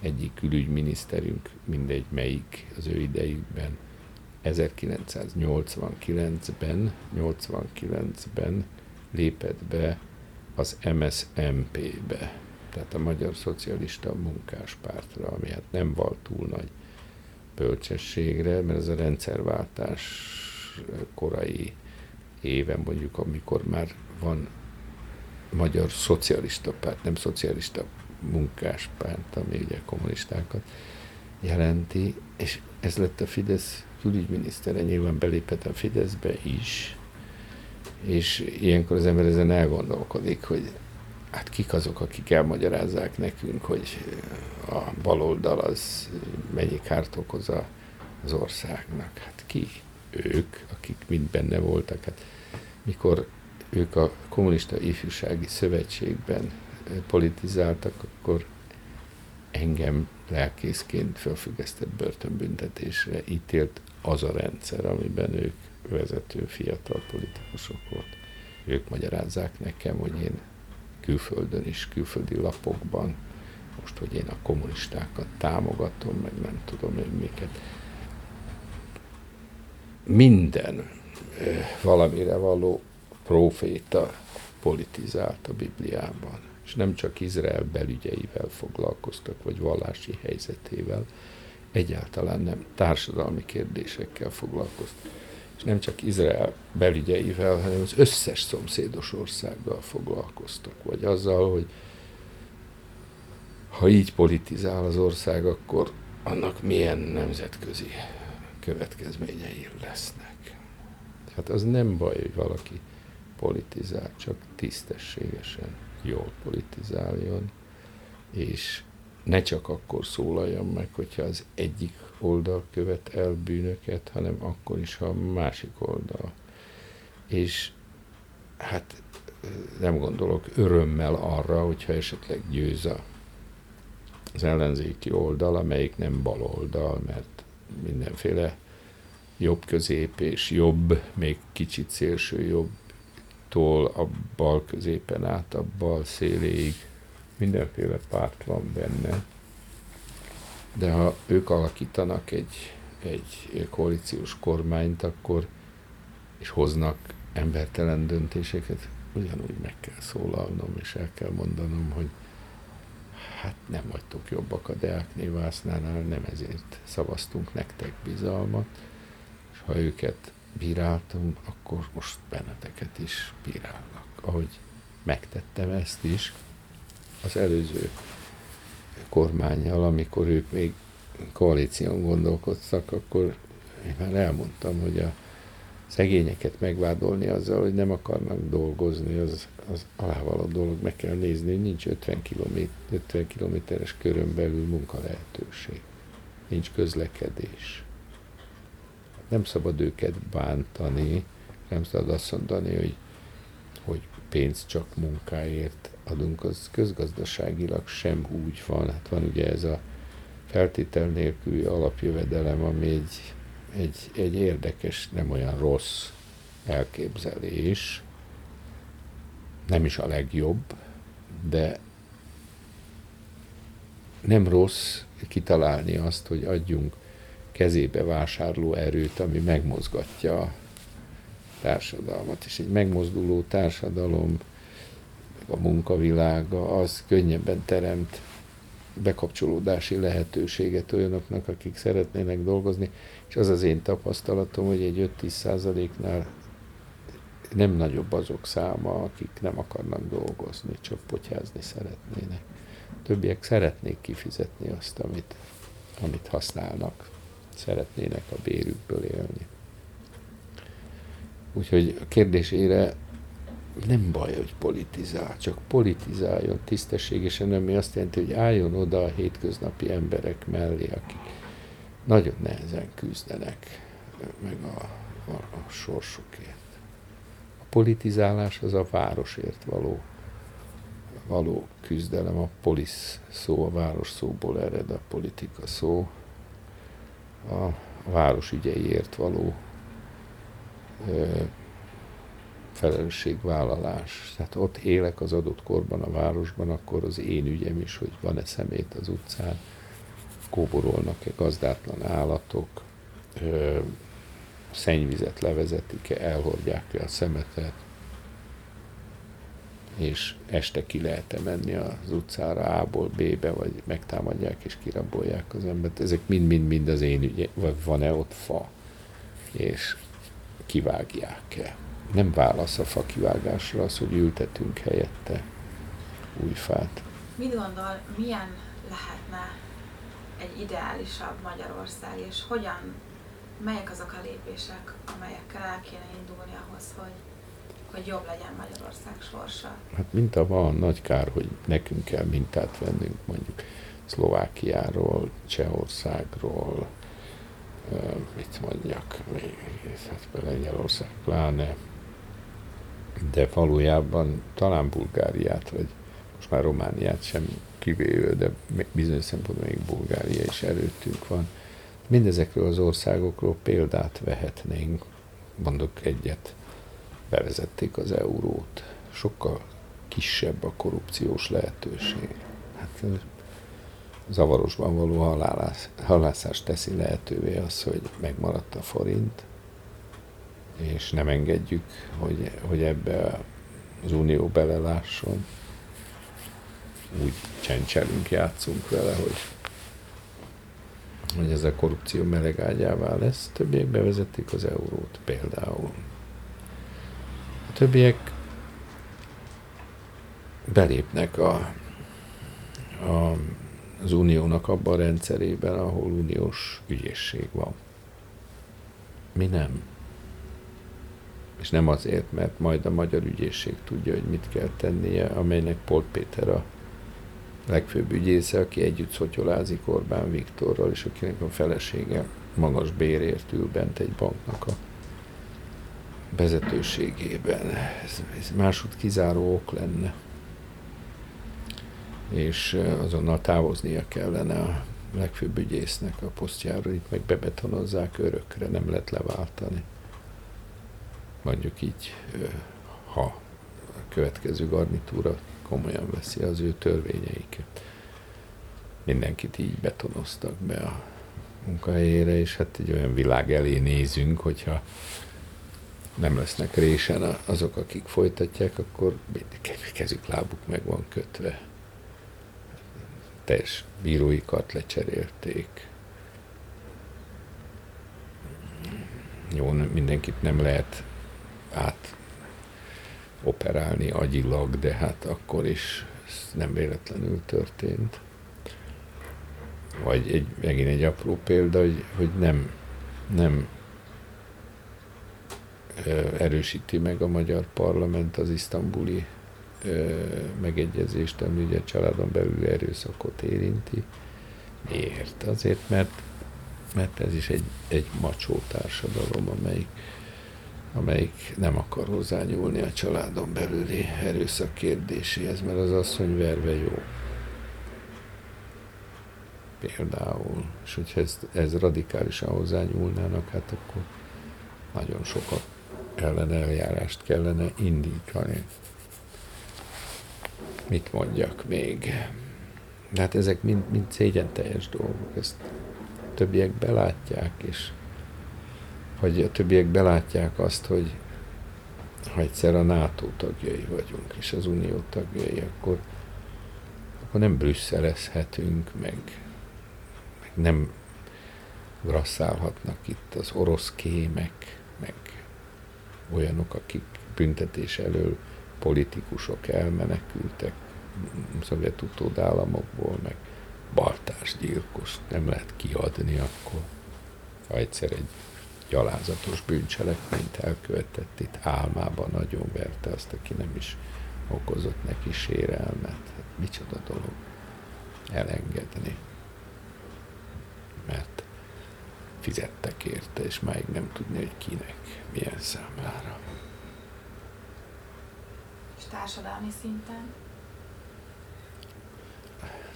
egyik külügyminiszterünk, mindegy melyik az ő idejükben 1989-ben 89-ben lépett be az MSMP-be, tehát a Magyar Szocialista Munkáspártra, ami hát nem volt túl nagy bölcsességre, mert ez a rendszerváltás korai éve mondjuk, amikor már van magyar szocialista párt, nem szocialista munkáspárt, ami ugye kommunistákat jelenti, és ez lett a Fidesz külügyminisztere, nyilván belépett a Fideszbe is, és ilyenkor az ember ezen elgondolkodik, hogy hát kik azok, akik elmagyarázzák nekünk, hogy a baloldal az mennyi kárt okoz az országnak. Hát ki? Ők, akik mind benne voltak. Hát mikor ők a kommunista ifjúsági szövetségben politizáltak, akkor engem lelkészként felfüggesztett börtönbüntetésre ítélt az a rendszer, amiben ők vezető fiatal politikusok volt. Ők magyarázzák nekem, hogy én külföldön is, külföldi lapokban, most, hogy én a kommunistákat támogatom, meg nem tudom én miket. Minden valamire való proféta politizált a Bibliában. És nem csak Izrael belügyeivel foglalkoztak, vagy vallási helyzetével, egyáltalán nem társadalmi kérdésekkel foglalkoztak. És nem csak Izrael belügyeivel, hanem az összes szomszédos országgal foglalkoztak, vagy azzal, hogy ha így politizál az ország, akkor annak milyen nemzetközi következményei lesznek. Hát az nem baj, hogy valaki politizál, csak tisztességesen, jól politizáljon, és ne csak akkor szólaljon meg, hogyha az egyik oldal követ el bűnöket, hanem akkor is, ha a másik oldal. És hát nem gondolok örömmel arra, hogyha esetleg győz az ellenzéki oldal, amelyik nem baloldal, mert mindenféle jobb közép és jobb, még kicsit szélső jobbtól a bal középen át a bal széléig mindenféle párt van benne. De ha ők alakítanak egy, egy koalíciós kormányt, akkor és hoznak embertelen döntéseket, ugyanúgy meg kell szólalnom, és el kell mondanom, hogy hát nem vagytok jobbak a Deák Névásznál, nem ezért szavaztunk nektek bizalmat, és ha őket bíráltam, akkor most benneteket is bírálnak. Ahogy megtettem ezt is az előző kormányjal, amikor ők még koalíción gondolkodtak, akkor én már elmondtam, hogy a szegényeket megvádolni azzal, hogy nem akarnak dolgozni, az, az alávaló dolog. Meg kell nézni, hogy nincs 50, km, 50 kilométeres körön belül munkalehetőség. Nincs közlekedés. Nem szabad őket bántani, nem szabad azt mondani, hogy, hogy pénz csak munkáért adunk, az közgazdaságilag sem úgy van. Hát van ugye ez a feltétel nélküli alapjövedelem, ami egy egy, egy érdekes, nem olyan rossz elképzelés, nem is a legjobb, de nem rossz kitalálni azt, hogy adjunk kezébe vásárló erőt, ami megmozgatja a társadalmat. És egy megmozduló társadalom, a munkavilága, az könnyebben teremt bekapcsolódási lehetőséget olyanoknak, akik szeretnének dolgozni, és az az én tapasztalatom, hogy egy 5-10 százaléknál nem nagyobb azok száma, akik nem akarnak dolgozni, csak potyázni szeretnének. Többiek szeretnék kifizetni azt, amit, amit használnak. Szeretnének a bérükből élni. Úgyhogy a kérdésére nem baj, hogy politizál, csak politizáljon tisztességesen, ami azt jelenti, hogy álljon oda a hétköznapi emberek mellé, akik nagyon nehezen küzdenek meg a, a, a sorsukért. A politizálás az a városért való, való küzdelem. A polisz szó, a város szóból ered a politika szó. A város ügyeiért való ö, felelősségvállalás. Tehát ott élek az adott korban a városban, akkor az én ügyem is, hogy van-e szemét az utcán, kóborolnak-e gazdátlan állatok, ö, szennyvizet levezetik-e, elhordják-e a szemetet, és este ki lehet-e menni az utcára A-ból B-be, vagy megtámadják és kirabolják az embert. Ezek mind-mind-mind az én ügyem, vagy van-e ott fa, és kivágják-e. Nem válasz a fa kivágásra az, hogy ültetünk helyette új fát. Mit gondol, milyen lehetne egy ideálisabb Magyarország, és hogyan, melyek azok a lépések, amelyekkel el kéne indulni ahhoz, hogy, hogy jobb legyen Magyarország sorsa? Hát minta van, nagy kár, hogy nekünk kell mintát vennünk mondjuk Szlovákiáról, Csehországról, mit mondjak, hát Lengyelország pláne, de valójában talán Bulgáriát, vagy most már Romániát sem kivéve, de bizonyos szempontból még Bulgária is előttünk van. Mindezekről az országokról példát vehetnénk, mondok egyet, bevezették az eurót, sokkal kisebb a korrupciós lehetőség. Hát zavarosban való halálász, halászást teszi lehetővé az, hogy megmaradt a forint, és nem engedjük, hogy, hogy ebbe az unió belelásson úgy csencselünk, játszunk vele, hogy, hogy ez a korrupció melegágyává lesz. Többiek bevezették az eurót például. A többiek belépnek a, a, az uniónak abban a rendszerében, ahol uniós ügyészség van. Mi nem. És nem azért, mert majd a magyar ügyészség tudja, hogy mit kell tennie, amelynek Polt Péter a legfőbb ügyésze, aki együtt szotyolázik Orbán Viktorral, és akinek a felesége magas bérért ül bent egy banknak a vezetőségében. Ez, ez máshogy kizáró ok lenne. És azonnal távoznia kellene a legfőbb ügyésznek a posztjára, itt meg bebetonozzák örökre, nem lehet leváltani. Mondjuk így, ha a következő garnitúra komolyan veszi az ő törvényeiket. Mindenkit így betonoztak be a munkahelyére, és hát egy olyan világ elé nézünk, hogyha nem lesznek résen azok, akik folytatják, akkor kezük, lábuk meg van kötve. Teljes bíróikat lecserélték. Jó, mindenkit nem lehet át operálni agyilag, de hát akkor is ez nem véletlenül történt. Vagy egy, megint egy apró példa, hogy, hogy nem, nem erősíti meg a magyar parlament az isztambuli megegyezést, ami ugye a családon belül erőszakot érinti. Miért? Azért, mert, mert ez is egy, egy macsó társadalom, amelyik, amelyik nem akar hozzányúlni a családon belüli erőszak kérdéséhez, mert az asszony verve jó. Például. És hogyha ez, ez radikálisan hozzányúlnának, hát akkor nagyon sokat ellen eljárást kellene indítani. Mit mondjak még? De hát ezek mind, mind szégyen teljes dolgok, ezt többiek belátják, és hogy a többiek belátják azt, hogy ha egyszer a NATO tagjai vagyunk, és az Unió tagjai, akkor, akkor nem brüsszelezhetünk, meg, meg nem grasszálhatnak itt az orosz kémek, meg olyanok, akik büntetés elől politikusok elmenekültek szovjet utódállamokból, meg baltásgyilkos nem lehet kiadni akkor, ha egyszer egy gyalázatos bűncselekményt elkövetett itt álmában nagyon verte azt, aki nem is okozott neki sérelmet. Hát micsoda dolog elengedni. Mert fizettek érte, és máig nem tudni, hogy kinek, milyen számlára. És társadalmi szinten?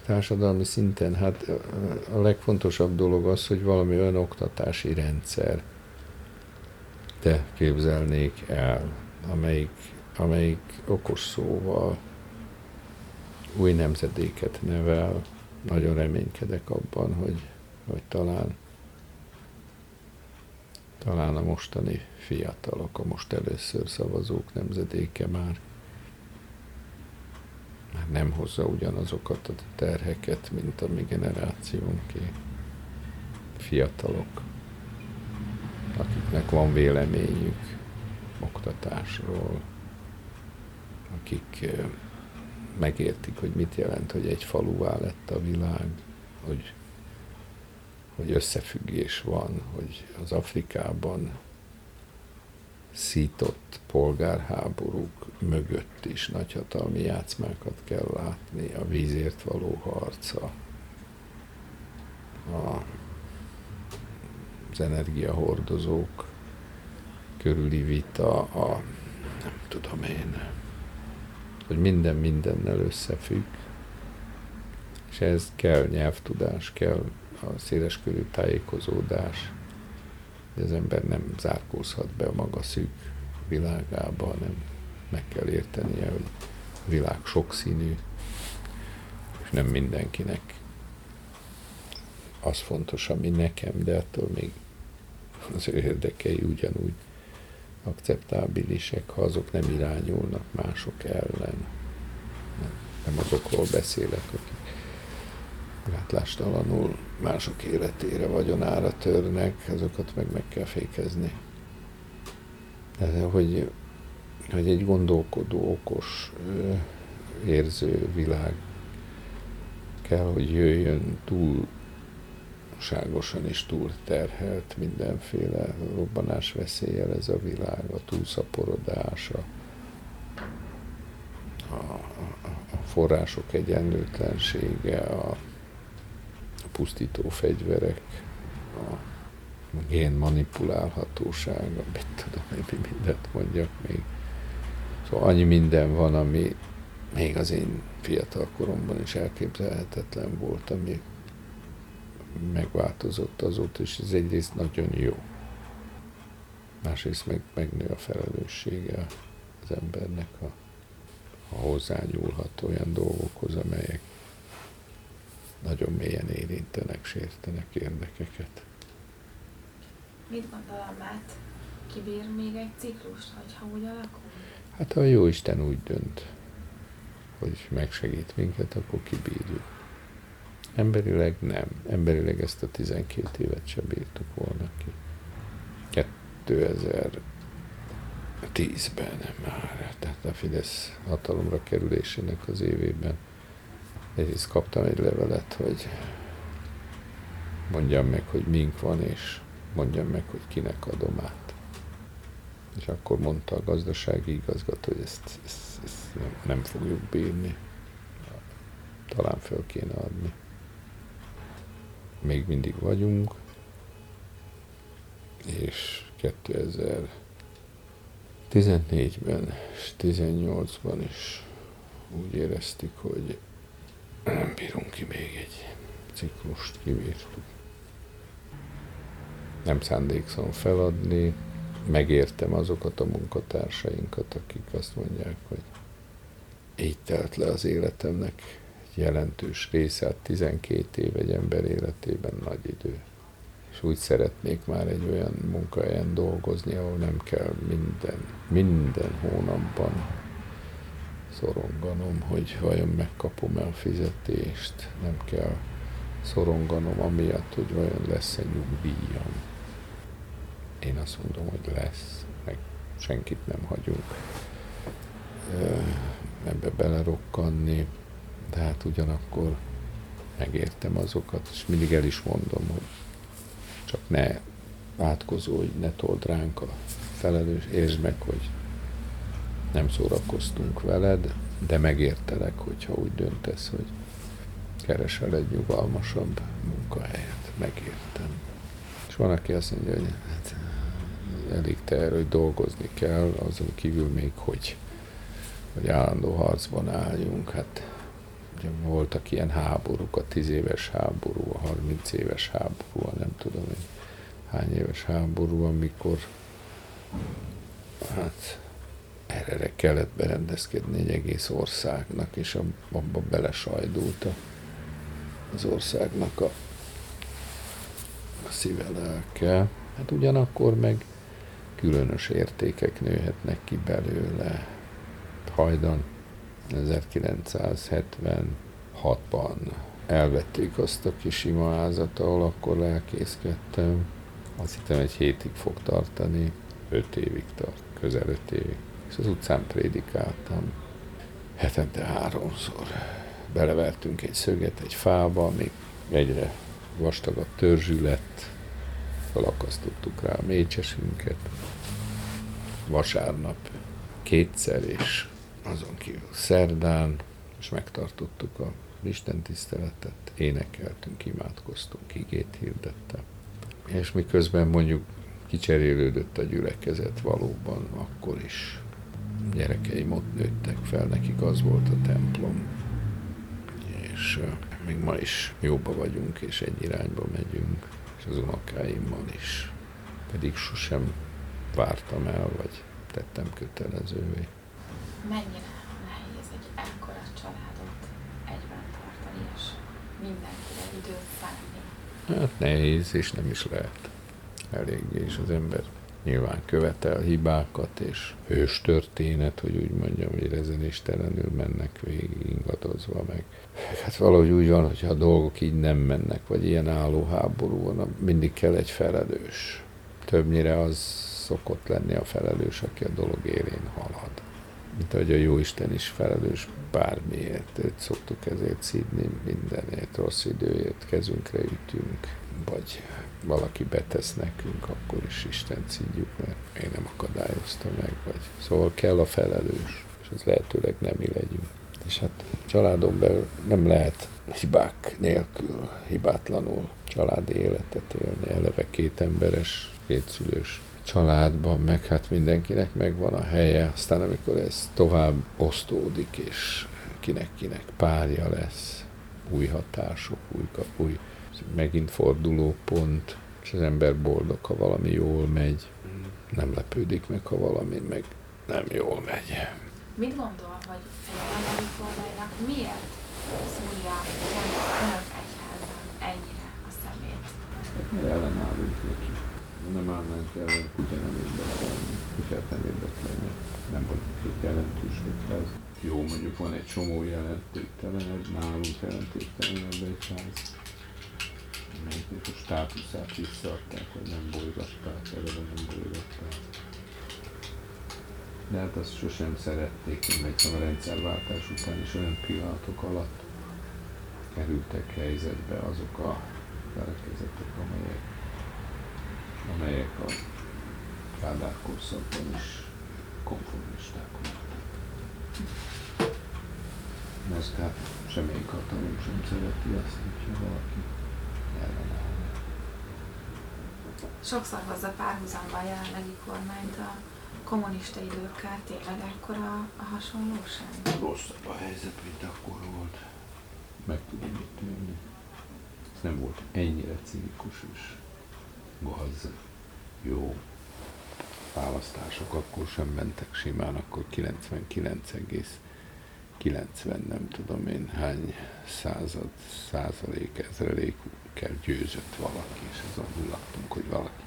Társadalmi szinten, hát a legfontosabb dolog az, hogy valami olyan oktatási rendszer te képzelnék el, amelyik, amelyik okos szóval új nemzedéket nevel. Nagyon reménykedek abban, hogy, hogy talán talán a mostani fiatalok, a most először szavazók nemzedéke már, már nem hozza ugyanazokat a terheket, mint a mi generációnké. Fiatalok, akiknek van véleményük oktatásról, akik megértik, hogy mit jelent, hogy egy faluvá lett a világ, hogy hogy összefüggés van, hogy az Afrikában szított polgárháborúk mögött is nagyhatalmi játszmákat kell látni, a vízért való harca, a, az energiahordozók körüli vita, a nem tudom én, hogy minden mindennel összefügg, és ez kell nyelvtudás, kell a széleskörű tájékozódás, hogy az ember nem zárkózhat be a maga szűk világába, hanem meg kell értenie, hogy a világ sokszínű, és nem mindenkinek az fontos, ami nekem, de attól még az ő érdekei ugyanúgy akceptábilisek, ha azok nem irányulnak mások ellen. Nem, azokról beszélek, akik gátlástalanul mások életére, vagyonára törnek, azokat meg meg kell fékezni. De hogy, hogy egy gondolkodó, okos, érző világ kell, hogy jöjjön túl túlságosan is túl terhelt mindenféle robbanás veszélyel ez a világ, a túlszaporodás, a, a, források egyenlőtlensége, a, pusztító fegyverek, a, gén manipulálhatóság, mit tudom én, mi mindent mondjak még. Szóval annyi minden van, ami még az én fiatal koromban is elképzelhetetlen volt, ami megváltozott azóta, és ez egyrészt nagyon jó. Másrészt meg megnő a felelőssége az embernek, a, a hozzányúlhat olyan dolgokhoz, amelyek nagyon mélyen érintenek, sértenek érdekeket. Mit gondol a Mát? Kibír még egy ciklust, hogyha úgy alakul? Hát ha a jó Isten úgy dönt, hogy megsegít minket, akkor kibírjuk. Emberileg nem. Emberileg ezt a 12 évet sem bírtuk volna ki. 2010-ben már, tehát a Fidesz hatalomra kerülésének az évében egyrészt kaptam egy levelet, hogy mondjam meg, hogy mink van, és mondjam meg, hogy kinek adom át. És akkor mondta a gazdasági igazgató, hogy ezt, ezt, ezt nem, nem fogjuk bírni. Talán föl kéne adni még mindig vagyunk, és 2014-ben és 18-ban is úgy éreztük, hogy nem bírunk ki még egy ciklust, kibírtuk. Nem szándékszom feladni, megértem azokat a munkatársainkat, akik azt mondják, hogy így telt le az életemnek jelentős része, hát 12 év egy ember életében nagy idő. És úgy szeretnék már egy olyan munkahelyen dolgozni, ahol nem kell minden, minden hónapban szoronganom, hogy vajon megkapom-e a fizetést, nem kell szoronganom amiatt, hogy vajon lesz-e nyugdíjam. Én azt mondom, hogy lesz, meg senkit nem hagyunk ebbe belerokkanni, de hát ugyanakkor megértem azokat, és mindig el is mondom, hogy csak ne átkozódj, ne told ránk a felelős, értsd meg, hogy nem szórakoztunk veled, de megértelek, hogyha úgy döntesz, hogy keresel egy nyugalmasabb munkahelyet. Megértem. És van, aki azt mondja, hogy hát, elég te hogy dolgozni kell, azon kívül még hogy, hogy állandó harcban álljunk. Hát voltak ilyen háborúk, a 10 éves háború, a 30 éves háború, a nem tudom hogy hány éves háború, amikor hát erre kellett berendezkedni egy egész országnak, és abba belesajdult az országnak a, a szíve lelke. Hát ugyanakkor meg különös értékek nőhetnek ki belőle. Hajdan 1976-ban elvették azt a kis imaházat, ahol akkor lelkészkedtem. Azt hittem egy hétig fog tartani, öt évig tart, közel öt évig. És az utcán prédikáltam, hetente háromszor. Belevertünk egy szöget egy fába, ami egyre vastagabb törzsű lett, felakasztottuk rá a mécsesünket. Vasárnap kétszer, és azon kívül szerdán, és megtartottuk a Isten tiszteletet, énekeltünk, imádkoztunk, igét hirdettem. És miközben mondjuk kicserélődött a gyülekezet valóban, akkor is gyerekeim ott nőttek fel, nekik az volt a templom. És még ma is jóba vagyunk, és egy irányba megyünk, és az unokáimmal is. Pedig sosem vártam el, vagy tettem kötelezővé mennyire nehéz egy ekkora családot egyben tartani, és mindenkire időt szánni? Hát nehéz, és nem is lehet eléggé, és az ember nyilván követel hibákat, és hős történet, hogy úgy mondjam, hogy rezenéstelenül mennek végig ingadozva meg. Hát valahogy úgy van, hogyha a dolgok így nem mennek, vagy ilyen álló háború van, mindig kell egy felelős. Többnyire az szokott lenni a felelős, aki a dolog élén halad mint ahogy a Jóisten is felelős bármiért. Őt szoktuk ezért szídni mindenért, rossz időért kezünkre ütünk. vagy valaki betesz nekünk, akkor is Isten szidjuk, mert én nem akadályozta meg, vagy szóval kell a felelős, és az lehetőleg nem mi legyünk. És hát családon belül nem lehet hibák nélkül, hibátlanul családi életet élni, eleve két emberes, kétszülős családban, meg hát mindenkinek megvan a helye, aztán amikor ez tovább osztódik, és kinek-kinek párja lesz, új hatások, új, új megint forduló pont, és az ember boldog, ha valami jól megy, nem lepődik meg, ha valami meg nem jól megy. Mit gondol, hogy a jelenlegi kormánynak miért szúrja önök egyházan ennyire a szemét? Neki. Nem állnánk ellen, kutya nem érdekelni, kutyát nem érdekelni. Nem egy jelentős egyház. Jó, mondjuk van egy csomó jelentéktelenebb, nálunk jelentéktelenebb egyház. Melyiknek a státuszát visszaadták, vagy nem bolygatták, eleve nem bolygatták. De hát azt sosem szerették, mert a rendszerváltás után is olyan pillanatok alatt kerültek helyzetbe azok a felekezetek, amelyek, amelyek a Kádár korszakban is konformisták voltak. Hát semmelyik hatalom sem szereti azt, hogyha valaki ellenáll. Sokszor hozza párhuzamba a jelenlegi kormányt a kommunista időkkel, tényleg ekkora a hasonlóság? Rosszabb a helyzet, mint akkor volt. Meg tudom ítélni. Ez nem volt ennyire cinikus és gaz, jó választások, akkor sem mentek simán, akkor 99,90 nem tudom én hány század, százalék, ezrelékkel győzött valaki, és azon mulattunk, hogy valaki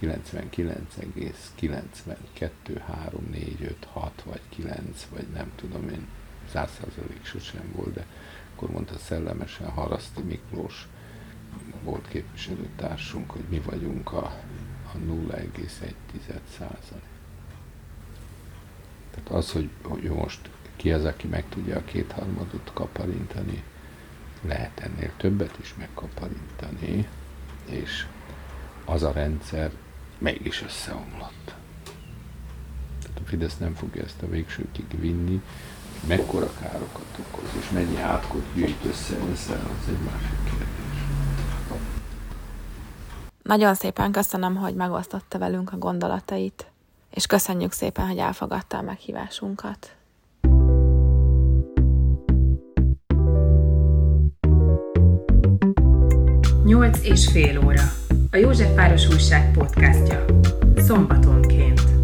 99,92, 3, 4, 5, 6 vagy 9, vagy nem tudom én, 100 százalék sosem volt, de akkor mondta szellemesen Haraszti Miklós, volt képviselőtársunk, hogy mi vagyunk a, a 0,1 százalék. Tehát az, hogy, hogy most ki az, aki meg tudja a kétharmadot kaparintani, lehet ennél többet is megkaparintani, és az a rendszer mégis összeomlott. Tehát a Fidesz nem fogja ezt a végsőkig vinni, mekkora károkat okoz, és mennyi átkot gyűjt össze ezzel, az egy másik kérdés. Nagyon szépen köszönöm, hogy megosztotta velünk a gondolatait, és köszönjük szépen, hogy elfogadta a meghívásunkat. Nyolc és fél óra. A József Város Újság podcastja. Szombatonként.